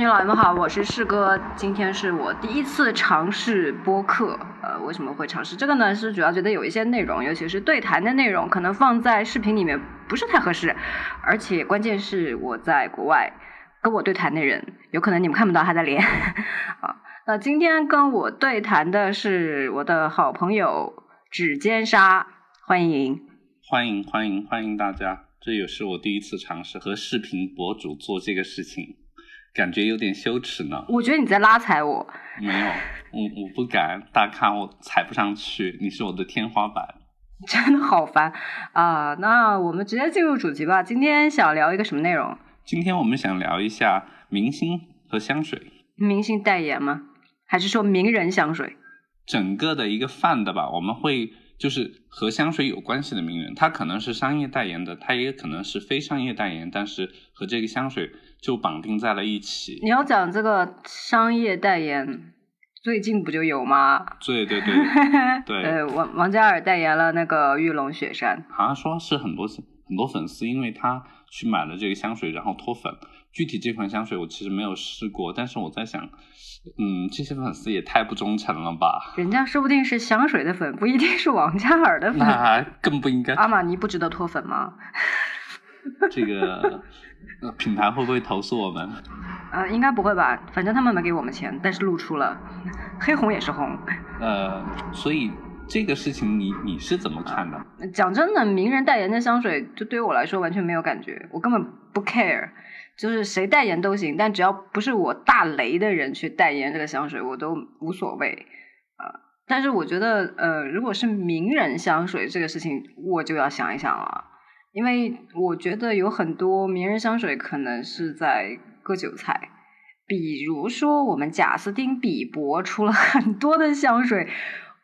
女老爷们好，我是世哥，今天是我第一次尝试播客。呃，为什么会尝试这个呢？是主要觉得有一些内容，尤其是对谈的内容，可能放在视频里面不是太合适，而且关键是我在国外跟我对谈的人，有可能你们看不到他的脸啊。那今天跟我对谈的是我的好朋友指尖沙，欢迎，欢迎欢迎欢迎大家，这也是我第一次尝试和视频博主做这个事情。感觉有点羞耻呢。我觉得你在拉踩我。没有，我我不敢，大咖我踩不上去，你是我的天花板。真的好烦啊！那我们直接进入主题吧。今天想聊一个什么内容？今天我们想聊一下明星和香水。明星代言吗？还是说名人香水？整个的一个泛的吧，我们会。就是和香水有关系的名人，他可能是商业代言的，他也可能是非商业代言，但是和这个香水就绑定在了一起。你要讲这个商业代言，最近不就有吗？对对对对。呃，王王嘉尔代言了那个玉龙雪山，好像说是很多很多粉丝，因为他去买了这个香水，然后脱粉。具体这款香水我其实没有试过，但是我在想，嗯，这些粉丝也太不忠诚了吧？人家说不定是香水的粉，不一定是王嘉尔的粉。那更不应该。阿玛尼不值得脱粉吗？这个品牌会不会投诉我们？呃，应该不会吧，反正他们没给我们钱，但是露出了，黑红也是红。呃，所以这个事情你你是怎么看的？讲真的，名人代言的香水，就对于我来说完全没有感觉，我根本不 care。就是谁代言都行，但只要不是我大雷的人去代言这个香水，我都无所谓啊。但是我觉得，呃，如果是名人香水这个事情，我就要想一想了，因为我觉得有很多名人香水可能是在割韭菜，比如说我们贾斯汀比伯出了很多的香水。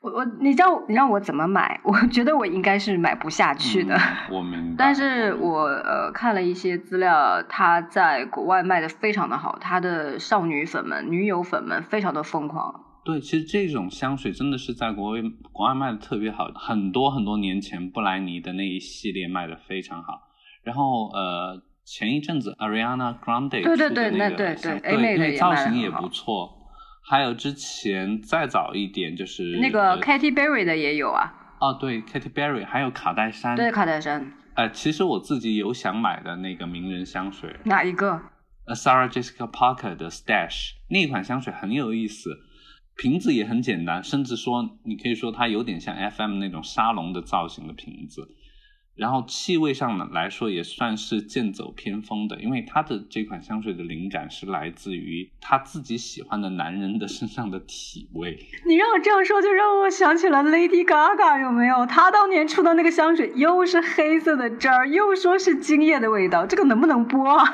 我我你知道你让我怎么买？我觉得我应该是买不下去的。我明白。但是我呃看了一些资料，他在国外卖的非常的好，他的少女粉们、女友粉们非常的疯狂。对，其实这种香水真的是在国外国外卖的特别好，很多很多年前布莱尼的那一系列卖的非常好。然后呃前一阵子 Ariana Grande 对对对那对对妹的造型也不错。还有之前再早一点，就是那个 Katy Perry 的也有啊。哦，对，Katy Perry，还有卡戴珊。对，卡戴珊。呃，其实我自己有想买的那个名人香水。哪一个？Sarah Jessica Parker 的 Stash 那款香水很有意思，瓶子也很简单，甚至说你可以说它有点像 FM 那种沙龙的造型的瓶子。然后气味上呢来说也算是剑走偏锋的，因为他的这款香水的灵感是来自于他自己喜欢的男人的身上的体味。你让我这样说，就让我想起了 Lady Gaga，有没有？他当年出的那个香水又是黑色的汁儿，又说是精液的味道，这个能不能播啊？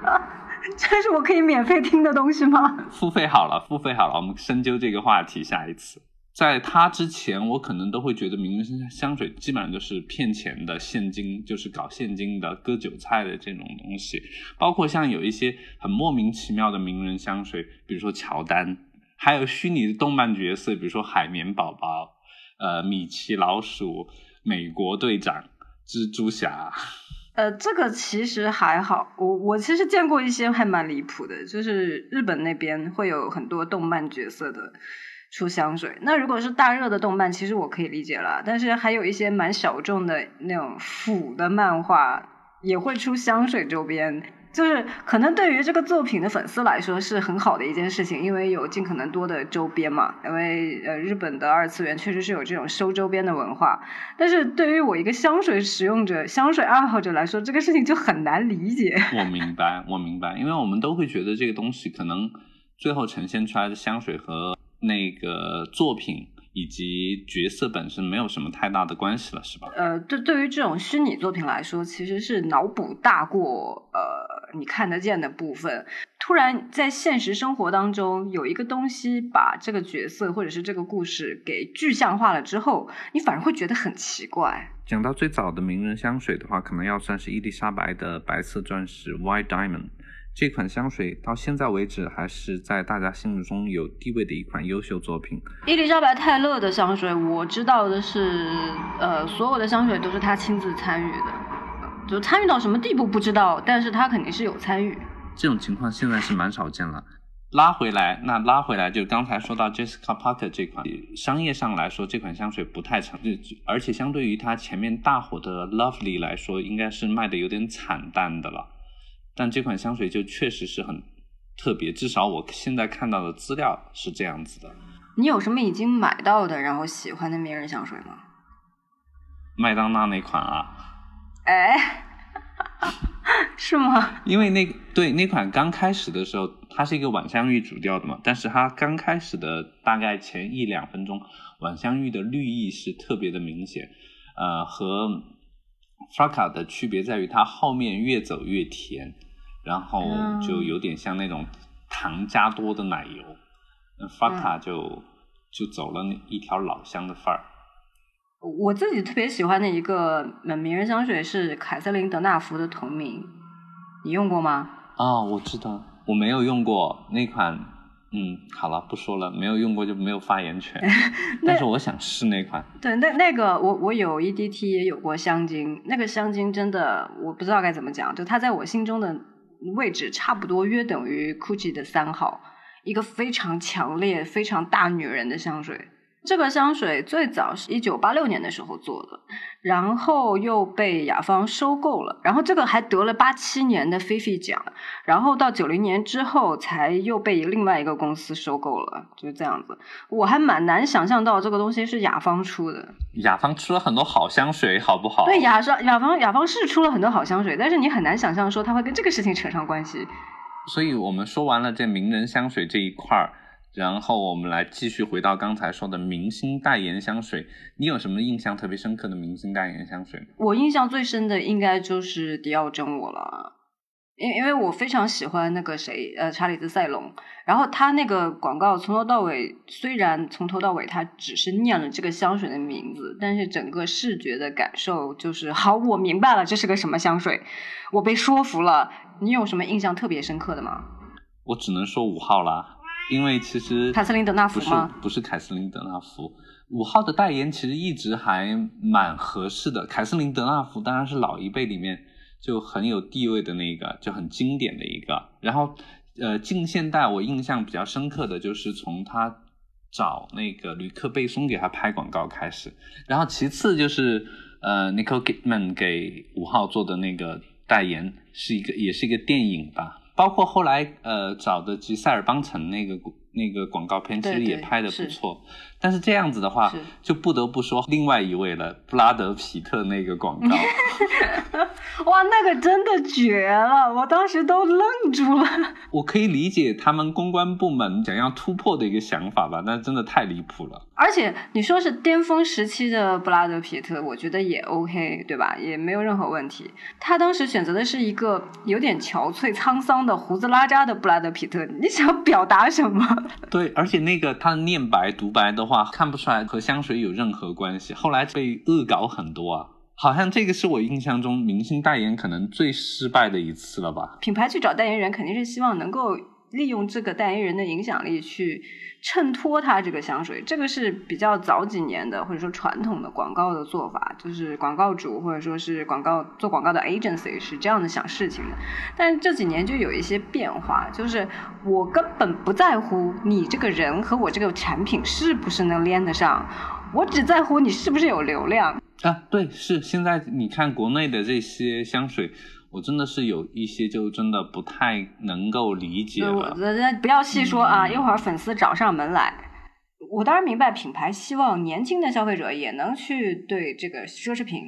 这是我可以免费听的东西吗？付费好了，付费好了，我们深究这个话题，下一次。在他之前，我可能都会觉得名人香水基本上都是骗钱的，现金就是搞现金的，割韭菜的这种东西。包括像有一些很莫名其妙的名人香水，比如说乔丹，还有虚拟的动漫角色，比如说海绵宝宝、呃米奇老鼠、美国队长、蜘蛛侠。呃，这个其实还好，我我其实见过一些还蛮离谱的，就是日本那边会有很多动漫角色的。出香水，那如果是大热的动漫，其实我可以理解了。但是还有一些蛮小众的那种腐的漫画，也会出香水周边，就是可能对于这个作品的粉丝来说是很好的一件事情，因为有尽可能多的周边嘛。因为呃，日本的二次元确实是有这种收周边的文化。但是对于我一个香水使用者、香水爱好者来说，这个事情就很难理解。我明白，我明白，因为我们都会觉得这个东西可能最后呈现出来的香水和。那个作品以及角色本身没有什么太大的关系了，是吧？呃，对，对于这种虚拟作品来说，其实是脑补大过呃你看得见的部分。突然在现实生活当中有一个东西把这个角色或者是这个故事给具象化了之后，你反而会觉得很奇怪。讲到最早的名人香水的话，可能要算是伊丽莎白的白色钻石 （White Diamond）。这款香水到现在为止还是在大家心目中有地位的一款优秀作品。伊丽莎白泰勒的香水，我知道的是，呃，所有的香水都是他亲自参与的，就参与到什么地步不知道，但是他肯定是有参与。这种情况现在是蛮少见了。拉回来，那拉回来就刚才说到 Jessica Parker 这款，商业上来说这款香水不太成，而且相对于它前面大火的 Lovely 来说，应该是卖的有点惨淡的了。但这款香水就确实是很特别，至少我现在看到的资料是这样子的。你有什么已经买到的然后喜欢的名人香水吗？麦当娜那款啊？哎。是吗？因为那对那款刚开始的时候，它是一个晚香玉主调的嘛，但是它刚开始的大概前一两分钟，晚香玉的绿意是特别的明显。呃，和 f r a c a 的区别在于它后面越走越甜，然后就有点像那种糖加多的奶油。f r a c a 就就走了一条老香的范儿。我自己特别喜欢的一个名人香水是凯瑟琳·德纳福的同名，你用过吗？啊，我知道，我没有用过那款。嗯，好了，不说了，没有用过就没有发言权。但是我想试那款。对，那那个我我有 E D T 也有过香精，那个香精真的我不知道该怎么讲，就它在我心中的位置差不多约等于 Gucci 的三号，一个非常强烈、非常大女人的香水。这个香水最早是一九八六年的时候做的，然后又被雅芳收购了，然后这个还得了八七年的菲菲奖，然后到九零年之后才又被另外一个公司收购了，就是这样子。我还蛮难想象到这个东西是雅芳出的。雅芳出了很多好香水，好不好？对，雅芳雅芳雅芳是出了很多好香水，但是你很难想象说它会跟这个事情扯上关系。所以我们说完了这名人香水这一块儿。然后我们来继续回到刚才说的明星代言香水，你有什么印象特别深刻的明星代言香水？我印象最深的应该就是迪奥真我了，因因为我非常喜欢那个谁，呃，查理兹塞隆。然后他那个广告从头到尾，虽然从头到尾他只是念了这个香水的名字，但是整个视觉的感受就是好，我明白了这是个什么香水，我被说服了。你有什么印象特别深刻的吗？我只能说五号啦。因为其实凯瑟琳·德纳福吗？不是，不是凯瑟琳·德纳福。五号的代言其实一直还蛮合适的。凯瑟琳·德纳福当然是老一辈里面就很有地位的那个，就很经典的一个。然后，呃，近现代我印象比较深刻的就是从他找那个吕克·贝松给他拍广告开始。然后其次就是呃，Nicole Kidman 给五号做的那个代言是一个，也是一个电影吧。包括后来呃找的吉塞尔邦城那个那个广告片，其实也拍的不错。但是这样子的话，就不得不说另外一位了，布拉德皮特那个广告。哇，那个真的绝了！我当时都愣住了。我可以理解他们公关部门想要突破的一个想法吧，但真的太离谱了。而且你说是巅峰时期的布拉德皮特，我觉得也 OK，对吧？也没有任何问题。他当时选择的是一个有点憔悴、沧桑的胡子拉碴的布拉德皮特，你想表达什么？对，而且那个他念白独白的话，看不出来和香水有任何关系。后来被恶搞很多啊。好像这个是我印象中明星代言可能最失败的一次了吧？品牌去找代言人，肯定是希望能够利用这个代言人的影响力去衬托他这个香水。这个是比较早几年的或者说传统的广告的做法，就是广告主或者说是广告做广告的 agency 是这样的想事情的。但这几年就有一些变化，就是我根本不在乎你这个人和我这个产品是不是能连得上，我只在乎你是不是有流量。啊，对，是现在你看国内的这些香水，我真的是有一些就真的不太能够理解了。不要细说啊，一会儿粉丝找上门来。我当然明白品牌希望年轻的消费者也能去对这个奢侈品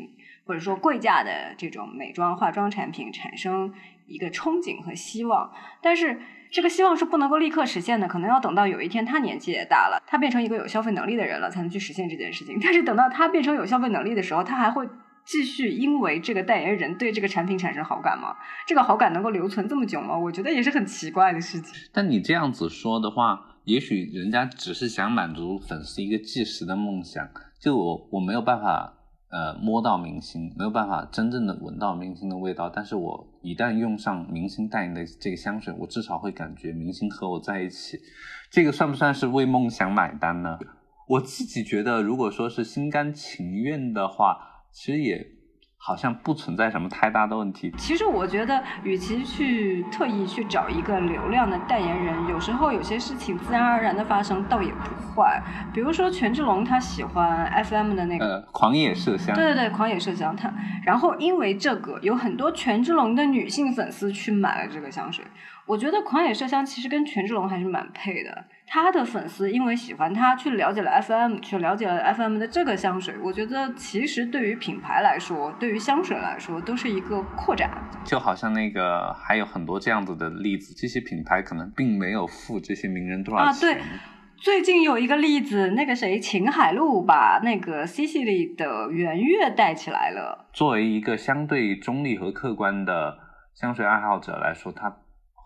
或者说贵价的这种美妆化妆产品产生一个憧憬和希望，但是。这个希望是不能够立刻实现的，可能要等到有一天他年纪也大了，他变成一个有消费能力的人了，才能去实现这件事情。但是等到他变成有消费能力的时候，他还会继续因为这个代言人对这个产品产生好感吗？这个好感能够留存这么久吗？我觉得也是很奇怪的事情。但你这样子说的话，也许人家只是想满足粉丝一个即时的梦想，就我我没有办法。呃，摸到明星没有办法真正的闻到明星的味道，但是我一旦用上明星代言的这个香水，我至少会感觉明星和我在一起。这个算不算是为梦想买单呢？我自己觉得，如果说是心甘情愿的话，其实也好像不存在什么太大的问题。其实我觉得，与其去特意去找一个流量的代言人，有时候有些事情自然而然的发生，倒也不坏。比如说权志龙，他喜欢 FM 的那个呃，狂野麝香，对对对，狂野麝香，他然后因为这个，有很多权志龙的女性粉丝去买了这个香水。我觉得狂野麝香其实跟权志龙还是蛮配的。他的粉丝因为喜欢他，去了解了 FM，去了解了 FM 的这个香水。我觉得其实对于品牌来说，对于香水来说，都是一个扩展。就好像那个还有很多这样子的例子，这些品牌可能并没有付这些名人多少钱。啊，对。最近有一个例子，那个谁，秦海璐把那个 CC 里的圆月带起来了。作为一个相对中立和客观的香水爱好者来说，他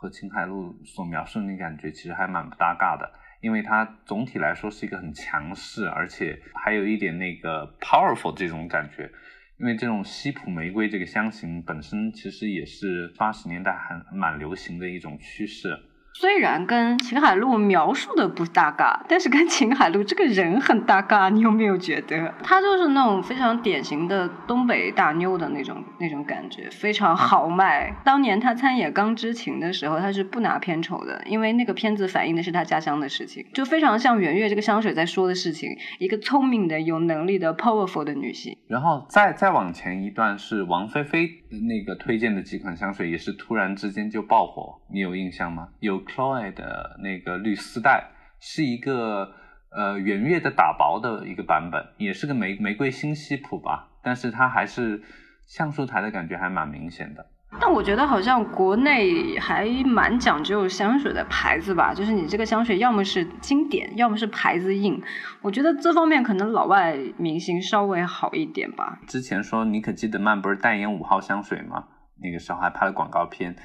和秦海璐所描述的那感觉其实还蛮不搭嘎的，因为它总体来说是一个很强势，而且还有一点那个 powerful 这种感觉。因为这种西普玫瑰这个香型本身其实也是八十年代还蛮流行的一种趋势。虽然跟秦海璐描述的不搭嘎，但是跟秦海璐这个人很搭嘎。你有没有觉得，她就是那种非常典型的东北大妞的那种那种感觉，非常豪迈。当年她参演《钢之情》的时候，她是不拿片酬的，因为那个片子反映的是她家乡的事情，就非常像圆月这个香水在说的事情。一个聪明的、有能力的、powerful 的女性。然后再再往前一段是王菲菲那个推荐的几款香水，也是突然之间就爆火，你有印象吗？有。Chloe 的那个绿丝带是一个呃圆月的打薄的一个版本，也是个玫玫瑰新西普吧，但是它还是橡树台的感觉还蛮明显的。但我觉得好像国内还蛮讲究香水的牌子吧，就是你这个香水要么是经典，要么是牌子硬。我觉得这方面可能老外明星稍微好一点吧。之前说妮可基德曼不是代言五号香水吗？那个时候还拍了广告片。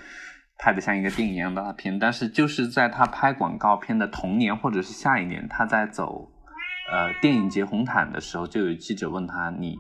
拍的像一个电影一样的大片，但是就是在他拍广告片的同年或者是下一年，他在走呃电影节红毯的时候，就有记者问他你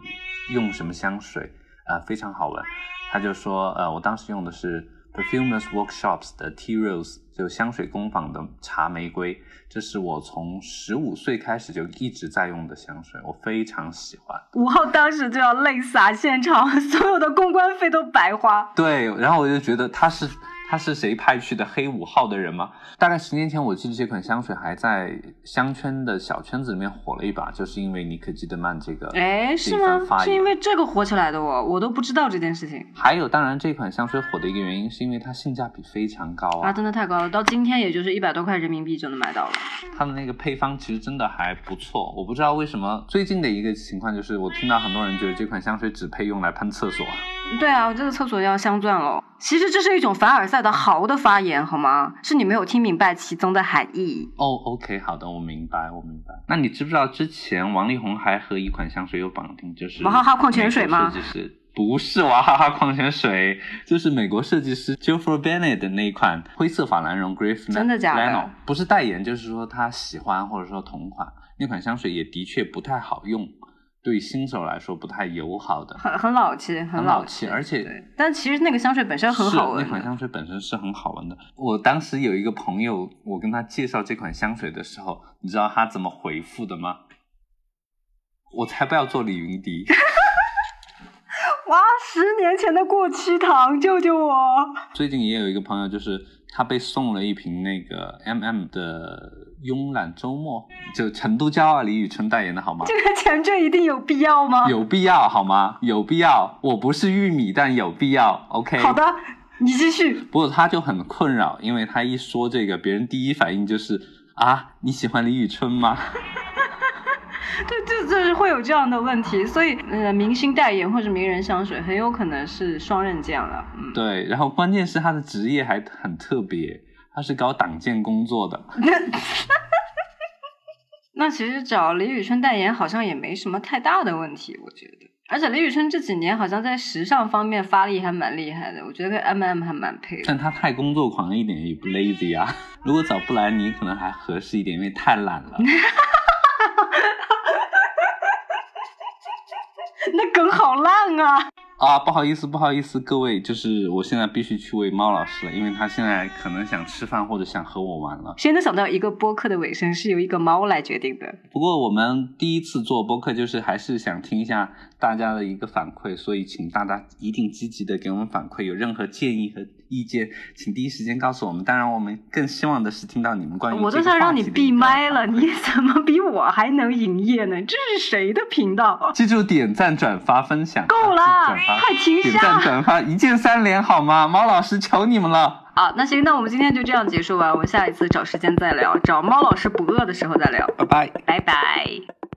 用什么香水啊非常好闻，他就说呃我当时用的是 Perfumers Workshops 的 Tea Rose，就香水工坊的茶玫瑰，这是我从十五岁开始就一直在用的香水，我非常喜欢。五号当时就要泪洒现场，所有的公关费都白花。对，然后我就觉得他是。他是谁派去的黑五号的人吗？大概十年前，我记得这款香水还在香圈的小圈子里面火了一把，就是因为妮可基德曼这个哎是吗？是因为这个火起来的我，我都不知道这件事情。还有，当然这款香水火的一个原因是因为它性价比非常高啊，真的太高了，到今天也就是一百多块人民币就能买到了。它的那个配方其实真的还不错，我不知道为什么最近的一个情况就是我听到很多人觉得这款香水只配用来喷厕所。对啊，我这个厕所要镶钻了。其实这是一种凡尔赛的豪的发言，好吗？是你没有听明白其中的含义。哦，OK，好的，我明白，我明白。那你知不知道之前王力宏还和一款香水有绑定，就是娃哈哈矿泉水吗？不是娃哈哈矿泉水，就是美国设计师 j o e f r Bennett 的那一款灰色法兰绒 Griff。真的假的？不是代言，就是说他喜欢或者说同款那款香水也的确不太好用。对新手来说不太友好的，很很老气，很老气，而且，但其实那个香水本身很好闻。那款香水本身是很好闻的。我当时有一个朋友，我跟他介绍这款香水的时候，你知道他怎么回复的吗？我才不要做李云迪。哇，十年前的过期糖，救救我！最近也有一个朋友，就是他被送了一瓶那个 M M 的。慵懒周末，就成都骄傲李宇春代言的好吗？这个前缀一定有必要吗？有必要好吗？有必要。我不是玉米，但有必要。OK。好的，你继续。不过他就很困扰，因为他一说这个，别人第一反应就是啊，你喜欢李宇春吗？对，就就是会有这样的问题，所以呃，明星代言或者名人香水很有可能是双刃剑了。嗯，对。然后关键是他的职业还很特别。他是搞党建工作的，那其实找李宇春代言好像也没什么太大的问题，我觉得。而且李宇春这几年好像在时尚方面发力还蛮厉害的，我觉得跟 M M 还蛮配的。但他太工作狂一点也不 lazy 啊。如果找布兰妮可能还合适一点，因为太懒了。那梗好烂啊！啊，不好意思，不好意思，各位，就是我现在必须去喂猫老师了，因为他现在可能想吃饭或者想和我玩了。谁能想到一个播客的尾声是由一个猫来决定的？不过我们第一次做播客，就是还是想听一下大家的一个反馈，所以请大家一定积极的给我们反馈，有任何建议和意见，请第一时间告诉我们。当然，我们更希望的是听到你们关于我都想让你闭麦了，你怎么比我还能营业呢？这是谁的频道？记住点赞、转发、分享，够了，快停下！点赞、转发，一键三连好吗？猫老师求你们了。好，那行，那我们今天就这样结束吧。我们下一次找时间再聊，找猫老师不饿的时候再聊。拜拜，拜拜。